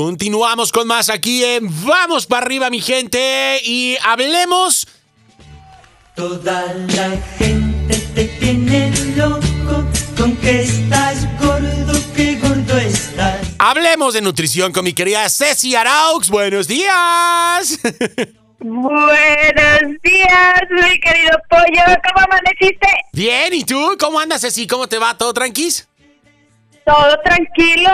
Continuamos con más aquí en Vamos para arriba, mi gente, y hablemos. Toda la gente te tiene loco con que estás gordo, que gordo estás. Hablemos de nutrición con mi querida Ceci Araux. Buenos días. Buenos días, mi querido pollo. ¿Cómo amaneciste? Bien, ¿y tú? ¿Cómo andas, Ceci? ¿Cómo te va? ¿Todo tranquis? Todo tranquilo,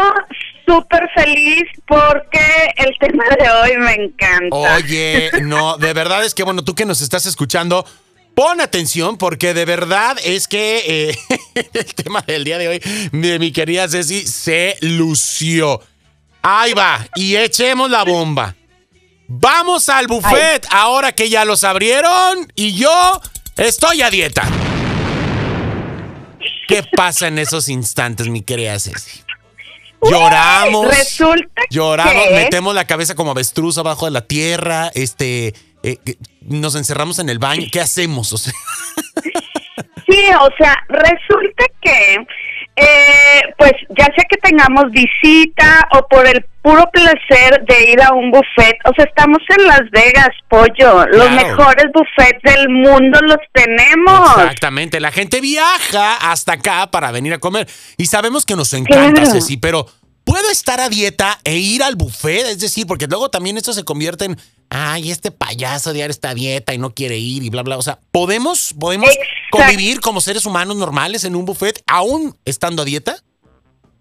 súper feliz porque el tema de hoy me encanta. Oye, no, de verdad es que, bueno, tú que nos estás escuchando, pon atención porque de verdad es que eh, el tema del día de hoy de mi querida Ceci se lució. Ahí va, y echemos la bomba. Vamos al buffet ahora que ya los abrieron y yo estoy a dieta. ¿Qué pasa en esos instantes, mi querida Ceci? Lloramos. Resulta Lloramos, que- metemos la cabeza como avestruz abajo de la tierra, este, eh, nos encerramos en el baño. ¿Qué hacemos? O sea, Sí, o sea, resulta que, pues ya sea que tengamos visita o por el puro placer de ir a un buffet, o sea, estamos en Las Vegas, pollo, los Claro. mejores buffets del mundo los tenemos. exactamente. La gente viaja hasta acá para venir a comer. Y sabemos que nos encanta, Claro. Ceci, pero ¿puedo estar a dieta e ir al buffet? Es decir, porque luego también esto se convierte en, ay, este payaso de ahora está a dieta y no quiere ir y bla, bla. O sea, ¿podemos, podemos Exacto. convivir como seres humanos normales en un buffet aún estando a dieta?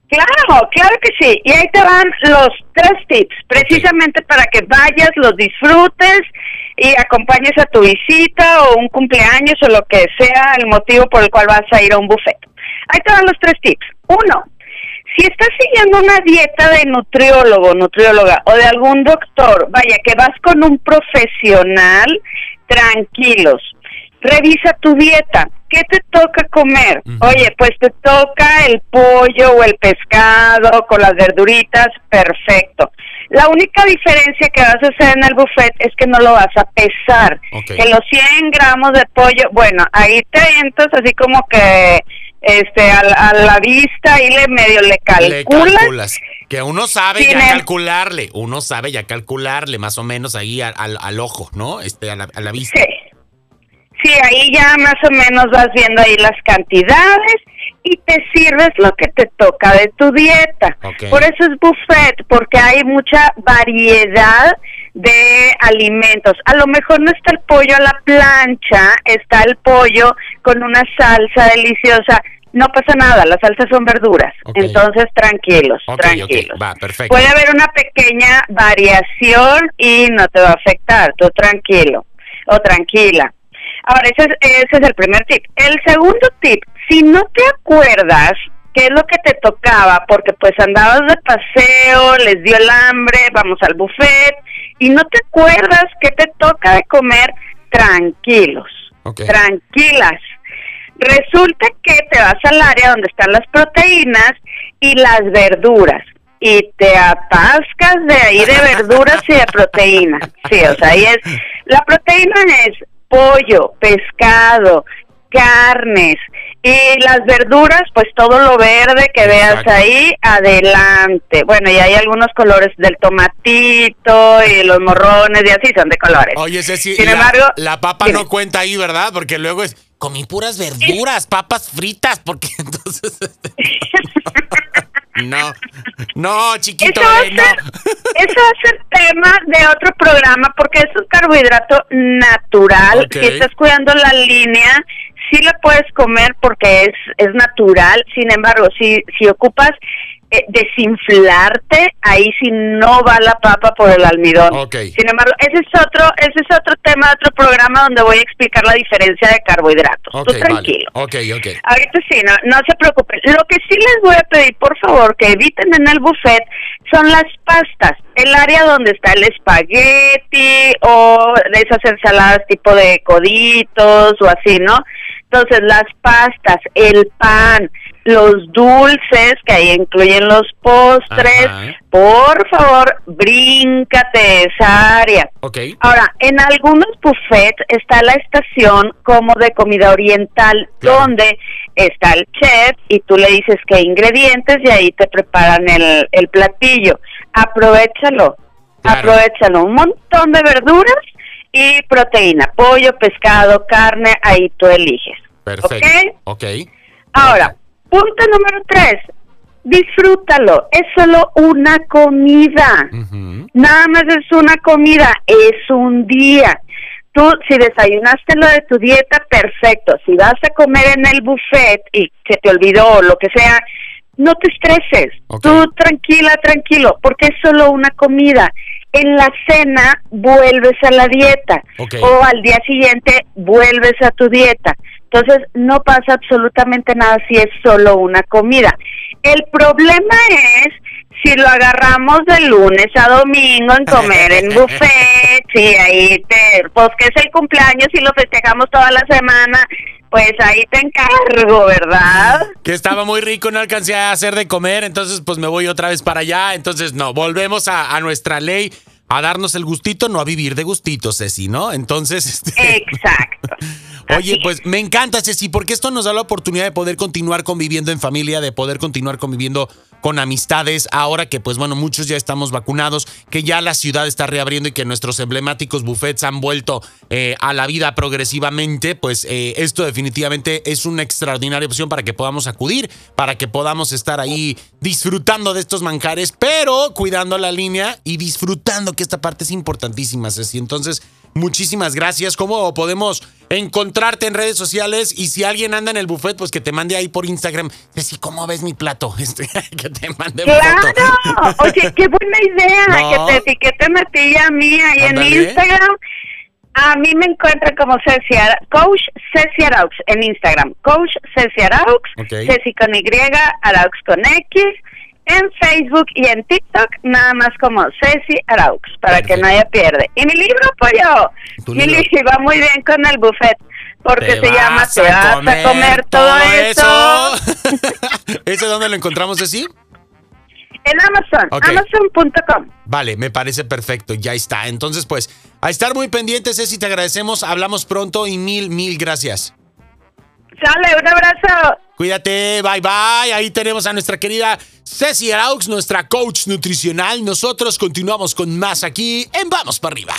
Claro, claro que sí. Y ahí te van los tres tips, precisamente para que vayas, los disfrutes y acompañes a tu visita o un cumpleaños o lo que sea el motivo por el cual vas a ir a un buffet. Ahí te van los tres tips. Uno, si estás siguiendo una dieta de nutriólogo, nutrióloga o de algún doctor, vaya, que vas con un profesional, tranquilos. Revisa tu dieta. ¿Qué te toca comer? Oye, pues te toca el pollo o el pescado con las verduritas, perfecto. La única diferencia que vas a hacer en el buffet es que no lo vas a pesar. Que los 100 gramos de pollo, bueno, ahí te entras así como que este a, la- a la vista y le medio le Le calculas. Que uno sabe Sin ya em- calcularle, uno sabe ya calcularle más o menos ahí al, al- al ojo, ¿no? Este, a la, a la vista. Sí. Sí, ahí ya más o menos vas viendo ahí las cantidades y te sirves lo que te toca de tu dieta. Por eso es buffet, porque hay mucha variedad de alimentos. A lo mejor no está el pollo a la plancha, está el pollo con una salsa deliciosa. No pasa nada, las salsas son verduras. Entonces, tranquilos, tranquilos. va, perfecto. Puede haber una pequeña variación y no te va a afectar, tú tranquilo o tranquila. Ahora, ese es, ese es el primer tip. El segundo tip, si no te acuerdas qué es lo que te tocaba, porque pues andabas de paseo, les dio el hambre, vamos al buffet, y no te acuerdas qué te toca de comer, tranquilos, tranquilas. Resulta que te vas al área donde están las proteínas y las verduras y te atascas de ahí de verduras y de proteína. Sí, o sea, ahí es la proteína es pollo, pescado, carnes y las verduras, pues todo lo verde que veas Exacto. ahí, adelante. Bueno, y hay algunos colores del tomatito y los morrones y así son de colores. Oye, Ceci, Sin la, embargo, la papa dime. no cuenta ahí, ¿verdad? Porque luego es, comí puras verduras, papas fritas, porque entonces... no, no, chiquito, Eso va, eh, no. ser, eso va a ser tema de otro programa porque es un carbohidrato natural. Ok. Si estás cuidando la línea, sí la puedes comer porque es, es natural. Sin embargo, si, si ocupas desinflarte, ahí sí no va la papa por el almidón. Ok. Sin embargo, ese es otro ese es otro tema, otro programa donde voy a explicar la diferencia de carbohidratos. Ok, Tú vale. tranquilo. Ok, ok. Ahorita sí, no, no se preocupen. Lo que sí les voy a pedir, por favor, que eviten en el buffet son las pastas. El área donde está el espagueti o de esas ensaladas tipo de coditos o así, ¿no? Entonces, las pastas, el pan, los dulces, que ahí incluyen los postres, Ajá. por favor, bríncate esa área. Ok. Ahora, en algunos buffets está la estación como de comida oriental, Claro. donde está el chef y tú le dices qué ingredientes y ahí te preparan el, el platillo. aprovechalo. Claro. Aprovechalo. Un montón de verduras y proteína. Pollo, pescado, carne, ahí tú eliges. Perfecto. ¿Ok? Ok. Ahora, punto número tres. Disfrútalo. Es solo una comida. Nada más es una comida, es un día. Tú, si desayunaste lo de tu dieta, perfecto. Si vas a comer en el buffet y se te olvidó o lo que sea, no te estreses. Ok. Tú tranquila, tranquilo, porque es solo una comida. En la cena vuelves a la dieta o al día siguiente vuelves a tu dieta. Entonces no pasa absolutamente nada si es solo una comida. El problema es si lo agarramos de lunes a domingo en comer en buffet, si ahí te, pues que es el cumpleaños y lo festejamos toda la semana, pues ahí te encargo, ¿verdad? Que estaba muy rico, no alcancé a hacer de comer, entonces pues me voy otra vez para allá. Entonces, no, volvemos a, a nuestra ley, a darnos el gustito, no a vivir de gustito, Ceci, ¿no? Entonces, este, Exacto. Oye, pues me encanta, Ceci, porque esto nos da la oportunidad de poder continuar conviviendo en familia, de poder continuar conviviendo con amistades, ahora que pues bueno, muchos ya estamos vacunados, que ya la ciudad está reabriendo y que nuestros emblemáticos buffets han vuelto eh, a la vida progresivamente, pues eh, esto definitivamente es una extraordinaria opción para que podamos acudir, para que podamos estar ahí disfrutando de estos manjares, pero cuidando la línea y disfrutando, que esta parte es importantísima, Ceci. Entonces, muchísimas gracias. ¿Cómo podemos encontrarte en redes sociales? Y si alguien anda en el buffet, pues que te mande ahí por Instagram. Ceci, ¿cómo ves mi plato? Este, que te mande foto. Claro, oye, qué buena idea No. que te etiqueten a ti y a mí ahí Ándale. en Instagram. A mí me encuentran como Ceci Ara- Coach Ceci Araux en Instagram. Coach Ceci Araux. Ceci con Y, Araux con X. En Facebook y en TikTok, nada más como Ceci Araux, para que Perfecto. nadie pierde. Y mi libro, pollo, Tu mi libro. libro va muy bien con el buffet, porque Te se llama Te vas a comer todo eso. ¿Ese dónde lo encontramos, Ceci? En Amazon, Ok. amazon.com. Vale, me parece perfecto, ya está. Entonces, pues, a estar muy pendientes, Ceci, te agradecemos. Hablamos pronto y mil, mil gracias. Sale, un abrazo. Cuídate, bye bye. Ahí tenemos a nuestra querida Ceci Araux, nuestra coach nutricional. Nosotros continuamos con más aquí en Vamos para arriba.